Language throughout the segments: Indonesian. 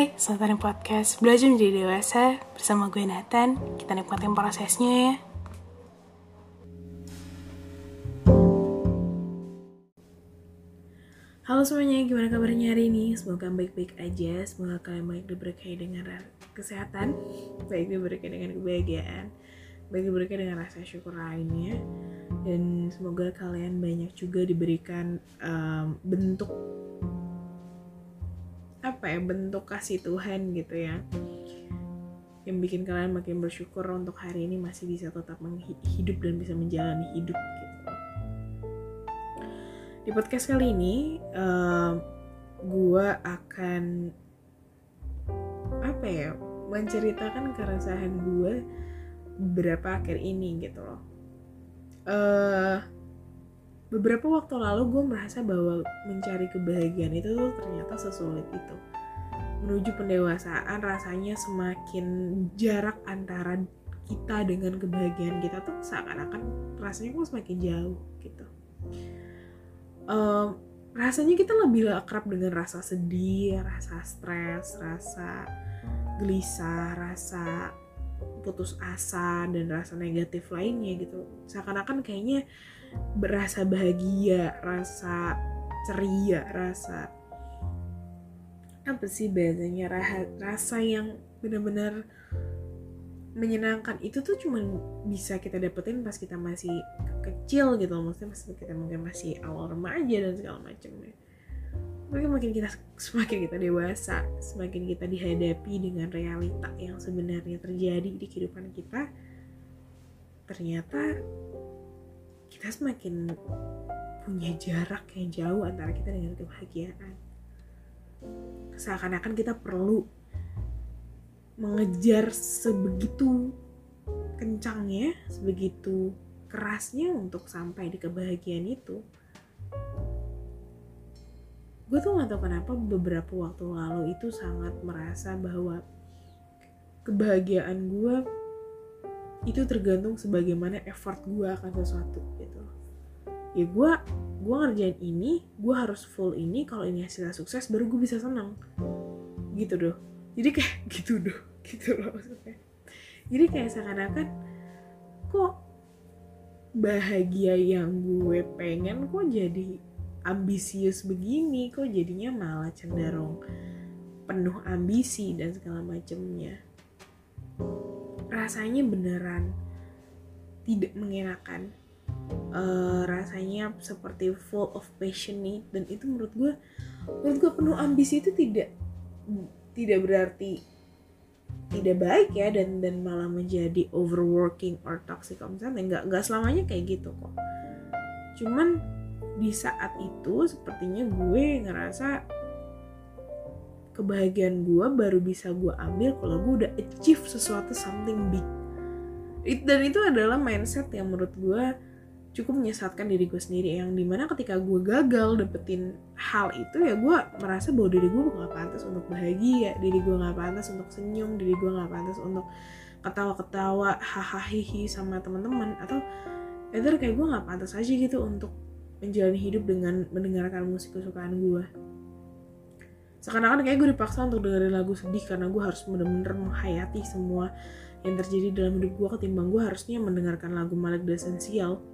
Hai, selamat datang podcast Belajar Menjadi Dewasa bersama gue Nathan. Kita nikmatin prosesnya ya. Halo semuanya, gimana kabarnya hari ini? Semoga baik-baik aja, semoga kalian baik diberkahi dengan kesehatan, baik diberkahi dengan kebahagiaan, baik diberkahi dengan rasa syukur lainnya, dan semoga kalian banyak juga diberikan um, bentuk apa ya bentuk kasih Tuhan gitu ya yang bikin kalian makin bersyukur untuk hari ini masih bisa tetap hidup dan bisa menjalani hidup gitu. Di podcast kali ini uh, gue akan apa ya menceritakan keresahan gue beberapa akhir ini gitu loh. Uh, beberapa waktu lalu gue merasa bahwa mencari kebahagiaan itu tuh ternyata sesulit itu. Menuju pendewasaan rasanya semakin jarak antara kita dengan kebahagiaan kita tuh seakan-akan rasanya kok semakin jauh gitu. Um, rasanya kita lebih akrab dengan rasa sedih rasa stres rasa gelisah rasa putus asa dan rasa negatif lainnya gitu. Seakan-akan kayaknya berasa bahagia, rasa ceria, rasa apa sih biasanya rasa yang benar-benar menyenangkan. Itu tuh cuman bisa kita dapetin pas kita masih kecil gitu loh. Maksudnya pas kita mungkin masih awal remaja dan segala macamnya. Tapi makin kita semakin kita dewasa semakin kita dihadapi dengan realita yang sebenarnya terjadi di kehidupan kita ternyata kita semakin punya jarak yang jauh antara kita dengan kebahagiaan. Seakan-akan kita perlu mengejar sebegitu kencangnya, sebegitu kerasnya untuk sampai di kebahagiaan itu. Gue tuh gak tau kenapa beberapa waktu lalu itu sangat merasa bahwa kebahagiaan gue itu tergantung sebagaimana effort gue akan sesuatu gitu. Ya gue gue ngerjain ini gue harus full ini kalau ini hasilnya sukses baru gue bisa senang. Gitu doh. Jadi kayak gitu doh. Gitu loh maksudnya. Jadi kayak seakan-akan kok bahagia yang gue pengen kok jadi ambisius begini kok jadinya malah cenderung penuh ambisi dan segala macamnya rasanya beneran tidak mengenakan. Uh, rasanya seperti full of passion nih. Dan itu menurut gue menurut gue penuh ambisi itu tidak tidak berarti tidak baik ya. Dan dan malah menjadi overworking or toxic misalnya nggak nggak selamanya kayak gitu kok. Cuman di saat itu sepertinya gue ngerasa kebahagiaan gue baru bisa gue ambil kalau gue udah achieve sesuatu something big. It, dan itu adalah mindset yang menurut gue cukup menyesatkan diri gue sendiri yang di mana ketika gue gagal dapetin hal itu ya gue merasa bahwa diri gue gak pantas untuk bahagia diri gue gak pantas untuk senyum diri gue gak pantas untuk ketawa-ketawa hahaha sama teman-teman atau either kayak gue gak pantas aja gitu untuk menjalani hidup dengan mendengarkan musik kesukaan gue seakan-akan kayak gue dipaksa untuk dengerin lagu sedih karena gue harus bener-bener menghayati semua yang terjadi dalam hidup gue ketimbang gue harusnya mendengarkan lagu Malik The Essential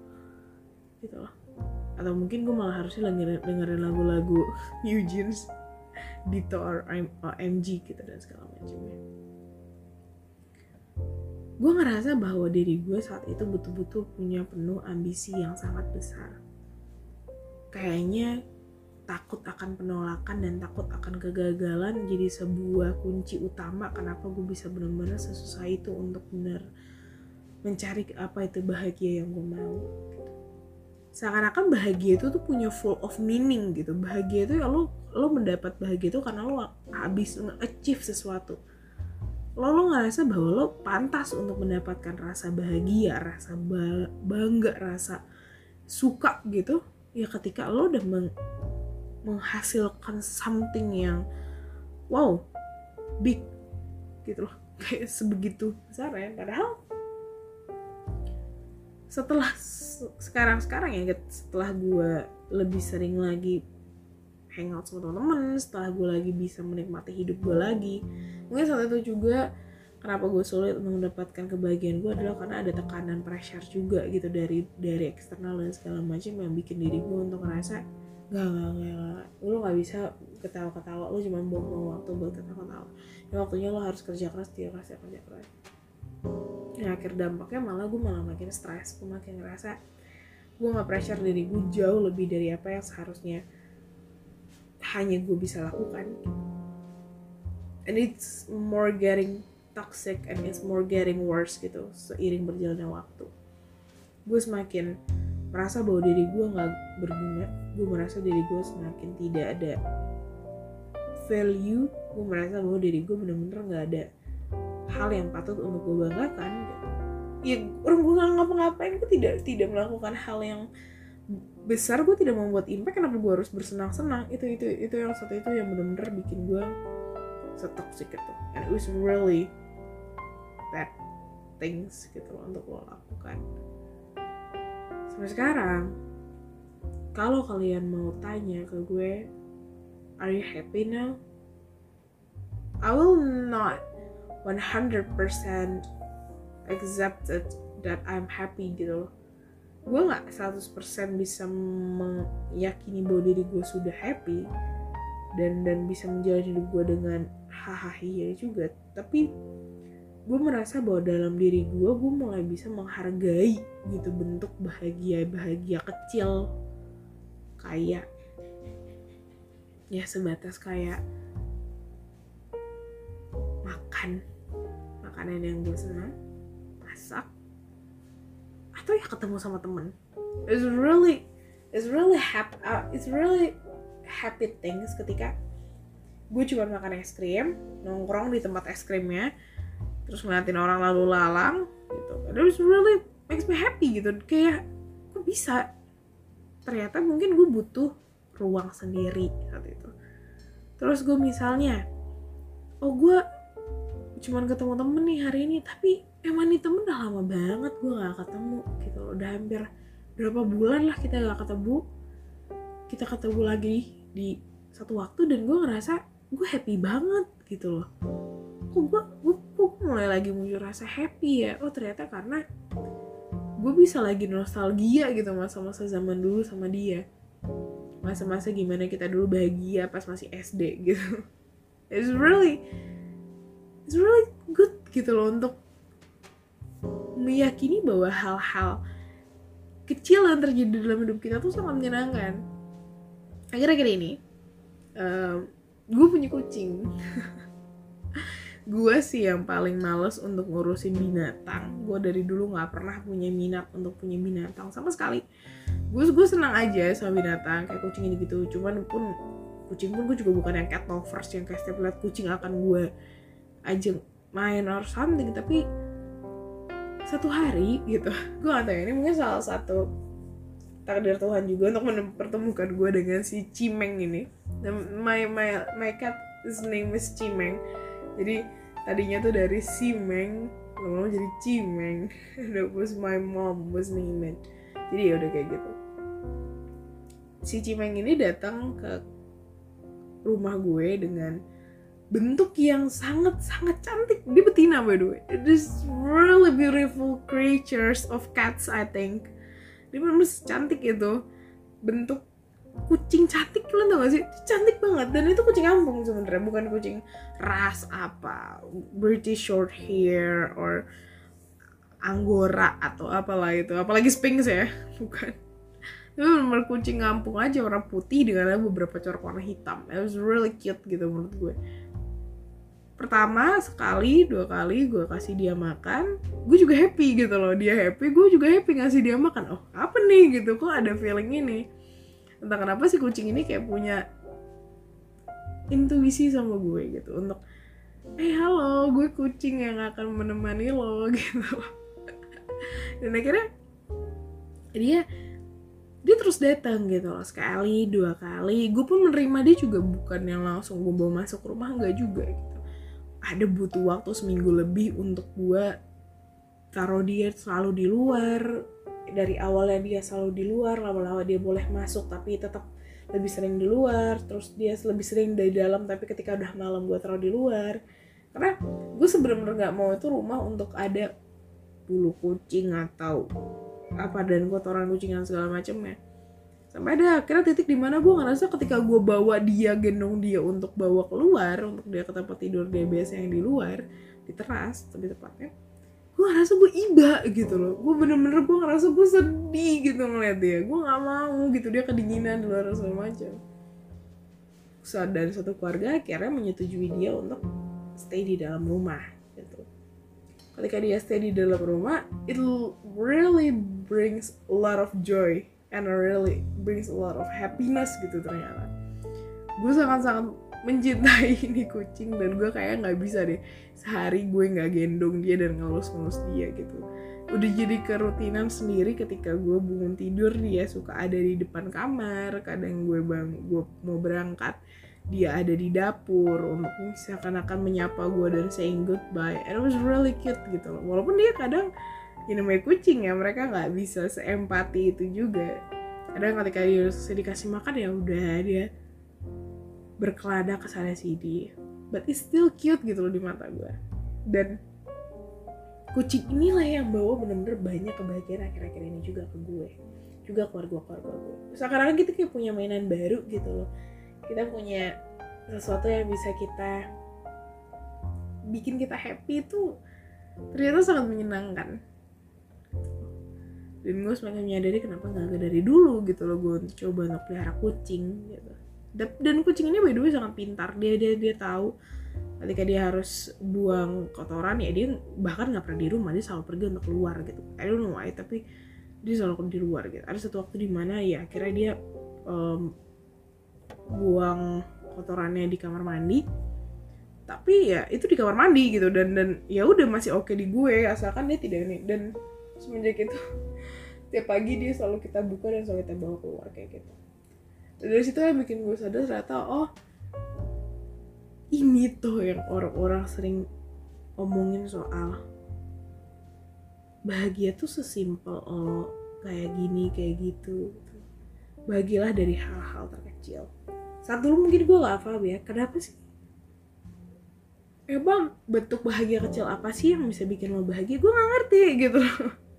gitu loh. Atau mungkin gue malah harusnya dengerin, dengerin lagu-lagu Jeans Dito or MG gitu dan segala macamnya gue ngerasa bahwa diri gue saat itu betul-betul punya penuh ambisi yang sangat besar. Kayaknya takut akan penolakan dan takut akan kegagalan jadi sebuah kunci utama kenapa gue bisa benar-benar sesusah itu untuk benar mencari apa itu bahagia yang gue mau seakan-akan bahagia itu tuh punya full of meaning gitu. Bahagia itu ya lo lo mendapat bahagia itu karena lo habis nge-achieve sesuatu. Lo lo ngerasa bahwa lo pantas untuk mendapatkan rasa bahagia rasa bangga rasa suka gitu. Ya ketika lo udah menghasilkan something yang wow big gitu loh. Kayak sebegitu besar ya padahal setelah sekarang sekarang ya setelah gue lebih sering lagi hangout sama teman-teman setelah gue lagi bisa menikmati hidup gue lagi. Mungkin saat itu juga kenapa gue sulit untuk mendapatkan kebahagiaan gue adalah karena ada tekanan pressure juga gitu dari dari eksternal dan segala macam yang bikin diri gue untuk ngerasa gak gak gak, lu gak bisa ketawa-ketawa. Lu cuma buang waktu buat ketawa-ketawa. Ya waktunya lo harus kerja keras dia keras ya kerja keras. Nah akhir dampaknya malah gue malah makin stres. Gue makin ngerasa gue nggak pressure diri gue jauh lebih dari apa yang seharusnya hanya gue bisa lakukan. And it's more getting toxic and it's more getting worse gitu seiring berjalannya waktu. Gue semakin merasa bahwa diri gue nggak berguna gue merasa diri gue semakin tidak ada value. Gue merasa bahwa diri gue bener-bener nggak ada hal yang patut untuk gue banggakan. Ya orang gue nggak ngapa-ngapain gue tidak tidak melakukan hal yang besar gue tidak membuat impact kenapa gue harus bersenang-senang? Itu itu itu yang satu itu yang bener-bener bikin gue setoxic gitu. And it was really bad things gitu loh untuk lo lakukan. Sampai sekarang kalau kalian mau tanya ke gue are you happy now? I will not 100% accepted that I'm happy gitu loh. Gue nggak 100% bisa meyakini bahwa diri gue sudah happy dan dan bisa menjalani hidup gue dengan hahaha ya juga. Tapi gue merasa bahwa dalam diri gue gue mulai bisa menghargai gitu bentuk bahagia bahagia kecil kayak ya sebatas kayak makan. Makanan yang gue senang masak atau ya ketemu sama temen. It's really it's really happy uh, it's really happy things ketika gue cuma makan es krim nongkrong di tempat es krimnya terus ngeliatin orang lalu lalang gitu. And it really makes me happy gitu. Kayak kok bisa ternyata mungkin gue butuh ruang sendiri saat itu. Terus gue misalnya oh gue cuman ketemu temen nih hari ini tapi emang nih temen udah lama banget gue gak ketemu gitu udah hampir berapa bulan lah kita gak ketemu. Kita ketemu lagi di satu waktu dan gue ngerasa gue happy banget gitu loh. Kok gue gue kok mulai lagi muncul rasa happy ya? Oh ternyata karena gue bisa lagi nostalgia gitu masa-masa zaman dulu sama dia. Masa-masa gimana kita dulu bahagia pas masih SD gitu. It's really it's really good gitu loh untuk meyakini bahwa hal-hal kecil yang terjadi dalam hidup kita tuh sangat menyenangkan. Akhir-akhir ini um, gue punya kucing gue sih yang paling males untuk ngurusin binatang. Gue dari dulu nggak pernah punya minat untuk punya binatang sama sekali. Gue gue senang aja sama binatang kayak kucing ini gitu. Cuman pun kucing pun gue juga bukan yang cat lovers yang kayak setiap lihat kucing akan gue ajeng main or something. Tapi satu hari gitu gue gak tahu ini mungkin salah satu takdir Tuhan juga untuk mempertemukan gue dengan si Cimeng ini. My my my cat his name is Cimeng. Jadi tadinya tuh dari Simeng lama-lama jadi Cimeng. That was my mom was name jadi ya udah kayak gitu. Si Cimeng ini datang ke rumah gue dengan bentuk yang sangat sangat cantik. Dia betina by the way. It is really beautiful creatures of cats I think. Dia memang cantik itu. Bentuk kucing cantik kalian tau gak sih? Cantik banget. Dan itu kucing kampung sebenarnya bukan kucing ras apa British short hair or Anggora atau apalah itu. Apalagi Sphinx ya bukan. Itu benar kucing kampung aja warna putih dengan beberapa corak warna hitam. It was really cute gitu menurut gue. Pertama sekali dua kali gue kasih dia makan gue juga happy gitu loh. Dia happy gue juga happy ngasih dia makan. Oh apa nih gitu? Kok ada feeling ini entah kenapa si kucing ini kayak punya intuisi sama gue gitu untuk eh hey, halo gue kucing yang akan menemani lo gitu. Dan akhirnya dia dia terus datang gitu loh sekali dua kali. Gue pun menerima dia juga bukan yang langsung gue bawa masuk rumah enggak juga gitu. Ada butuh waktu seminggu lebih untuk gue taruh dia selalu di luar dari awalnya dia selalu di luar lama-lama dia boleh masuk tapi tetap lebih sering di luar terus dia lebih sering dari dalam tapi ketika udah malam gue taruh di luar. Karena gue sebenarnya nggak mau itu rumah untuk ada bulu kucing atau apa dan kotoran kucing dan segala macamnya. Sampai ada akhirnya titik di mana gue ngerasa ketika gue bawa dia gendong dia untuk bawa keluar untuk dia ke tempat tidur dia biasa yang di luar di teras lebih tepatnya gue ngerasa gue iba gitu loh. Gue bener-bener gue ngerasa gue sedih gitu ngeliat dia. Gue nggak mau gitu dia kedinginan di luar segala macam. Dari satu keluarga akhirnya menyetujui dia untuk stay di dalam rumah gitu. Ketika dia stay di dalam rumah it really brings a lot of joy and really brings a lot of happiness gitu ternyata. Gue sangat-sangat mencintai ini kucing dan gue kayak nggak bisa deh. Sehari gue nggak gendong dia dan ngelus-ngelus dia gitu. Udah jadi kerutinan sendiri ketika gue bangun tidur dia suka ada di depan kamar kadang gue bang gue mau berangkat dia ada di dapur untuk seakan-akan menyapa gue dan saying goodbye. And it was really cute gitu loh. Walaupun dia kadang ini namanya kucing ya mereka nggak bisa seempati itu juga. Kadang ketika dia dikasih makan ya udah dia berkelada ke sana sini but it's still cute gitu loh di mata gue dan kucing inilah yang bawa bener-bener banyak kebahagiaan akhir-akhir ini juga ke gue juga keluarga-keluarga gue sekarang kita kayak punya mainan baru gitu loh. Kita punya sesuatu yang bisa kita bikin kita happy itu ternyata sangat menyenangkan. Dan gue semakin menyadari kenapa nggak dari dulu gitu loh gue coba untuk pelihara kucing gitu dan kucing ini by the way sangat pintar. Dia dia dia tahu ketika dia harus buang kotoran ya dia bahkan nggak pernah di rumah dia selalu pergi untuk keluar gitu. I don't know why tapi dia selalu di luar gitu. Ada satu waktu di mana ya akhirnya dia um, buang kotorannya di kamar mandi. Tapi ya itu di kamar mandi gitu. Dan dan ya udah masih oke di gue asalkan dia tidak ini. Dan semenjak itu tiap pagi dia selalu kita buka dan selalu kita bawa keluar kayak gitu dari situ yang bikin gue sadar ternyata oh ini tuh yang orang-orang sering omongin soal bahagia tuh sesimpel oh kayak gini kayak gitu. Bahagialah dari hal-hal terkecil. Saat dulu mungkin gue gak paham ya kenapa sih? Emang bentuk bahagia kecil apa sih yang bisa bikin lo bahagia? Gue gak ngerti gitu.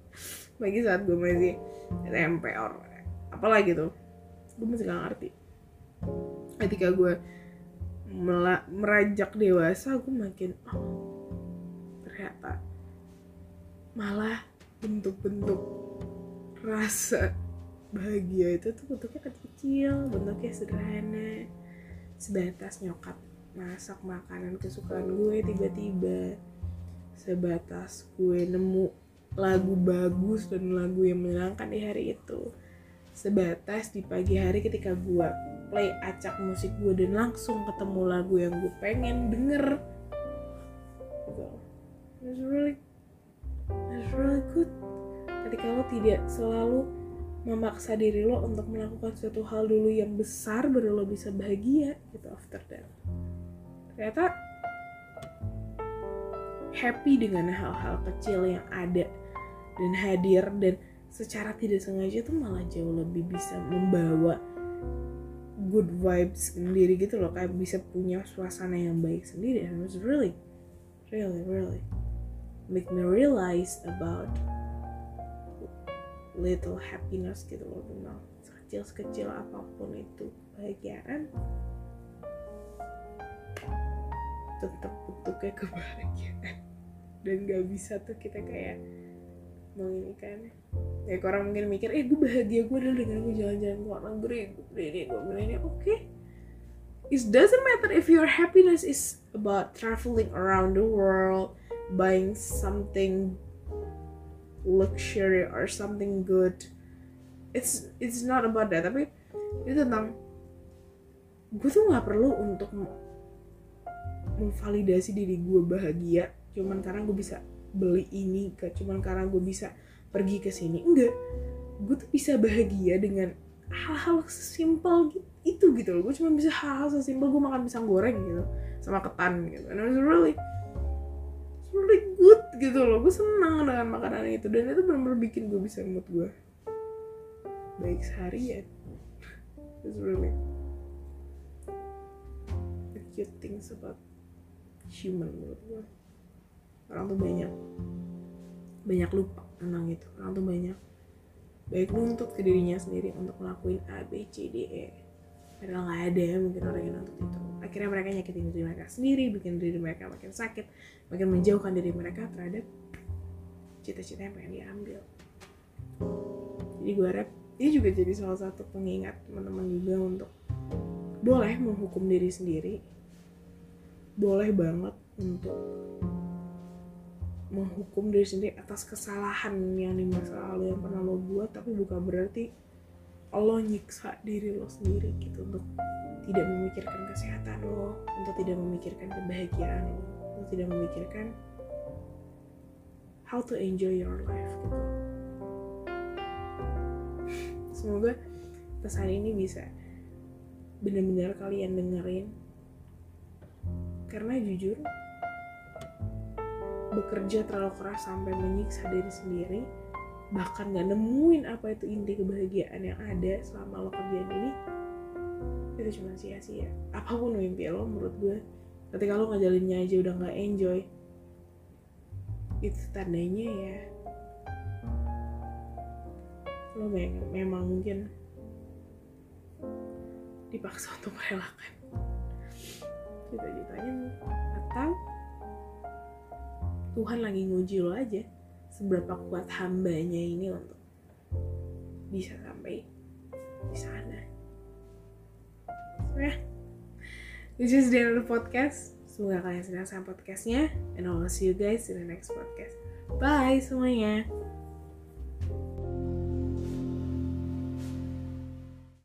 Bagi saat gue masih SMP or apalah gitu gue masih gak ngerti. Ketika gue meranjak dewasa gue makin oh ternyata malah bentuk-bentuk rasa bahagia itu tuh bentuknya kecil bentuknya sederhana. Sebatas nyokap masak makanan kesukaan gue tiba-tiba sebatas gue nemu lagu bagus dan lagu yang menyenangkan di hari itu sebatas di pagi hari ketika gue play acak musik gue dan langsung ketemu lagu yang gue pengen denger. Gitu. It's really it's really good. Ketika lo tidak selalu memaksa diri lo untuk melakukan suatu hal dulu yang besar baru lo bisa bahagia gitu after that. Ternyata happy dengan hal-hal kecil yang ada dan hadir dan secara tidak sengaja tuh malah jauh lebih bisa membawa good vibes sendiri gitu loh. Kayak bisa punya suasana yang baik sendiri. And it was really really really make me realize about little happiness gitu loh. Tentang sekecil sekecil apa pun itu kebahagiaan tetap bentuknya kebahagiaan. Dan gak bisa tuh kita kayak menginginkan ya orang mungkin mikir eh gue bahagia gue adalah dengan gue jalan-jalan ke luar negeri gue ini gue ini. Oke. It doesn't matter if your happiness is about traveling around the world buying something luxury or something good. It's it's not about that tapi itu tentang gue tuh nggak perlu untuk memvalidasi diri gue bahagia cuman karena gue bisa beli ini ke cuman karena gue bisa pergi ke sini. Enggak. Gue tuh bisa bahagia dengan hal-hal sesimpel itu gitu loh. Gue cuma bisa hal-hal sesimpel gue makan pisang goreng gitu sama ketan gitu. And it was really really good gitu loh. Gue senang dengan makanan itu dan itu benar-benar bikin gue bisa mood gue baik seharian. It's really the cute things about human menurut gue orang tuh banyak. Banyak lupa tentang itu. Orang tuh banyak. Baik nuntut ke dirinya sendiri untuk ngelakuin A, B, C, D, E. Padahal nggak ada ya mungkin orang yang nuntut itu. Akhirnya mereka nyakitin diri mereka sendiri bikin diri mereka makin sakit makin menjauhkan diri mereka terhadap cita-cita yang pengen diambil. Jadi gue harap ini juga jadi salah satu pengingat teman-teman juga untuk boleh menghukum diri sendiri. Boleh banget untuk menghukum diri sendiri atas kesalahan yang di masa lalu yang pernah lo buat tapi bukan berarti lo nyiksa diri lo sendiri gitu untuk tidak memikirkan kesehatan lo untuk tidak memikirkan kebahagiaan lo untuk tidak memikirkan how to enjoy your life gitu. Semoga pesan ini bisa benar-benar kalian dengerin. Karena jujur bekerja terlalu keras sampai menyiksa diri sendiri bahkan gak nemuin apa itu inti kebahagiaan yang ada selama lo kerjaan ini itu cuma sia-sia. Apa pun mimpi lo menurut gue ketika lo ngajalinnya aja udah gak enjoy itu tandanya ya lo memang mungkin dipaksa untuk merelakan. Cita-citanya atau Tuhan lagi nguji lo aja seberapa kuat hambanya ini untuk bisa sampai di sana. Ya, this is the end of podcast. Semoga kalian senang sama podcastnya. And I'll see you guys in the next podcast. Bye semuanya.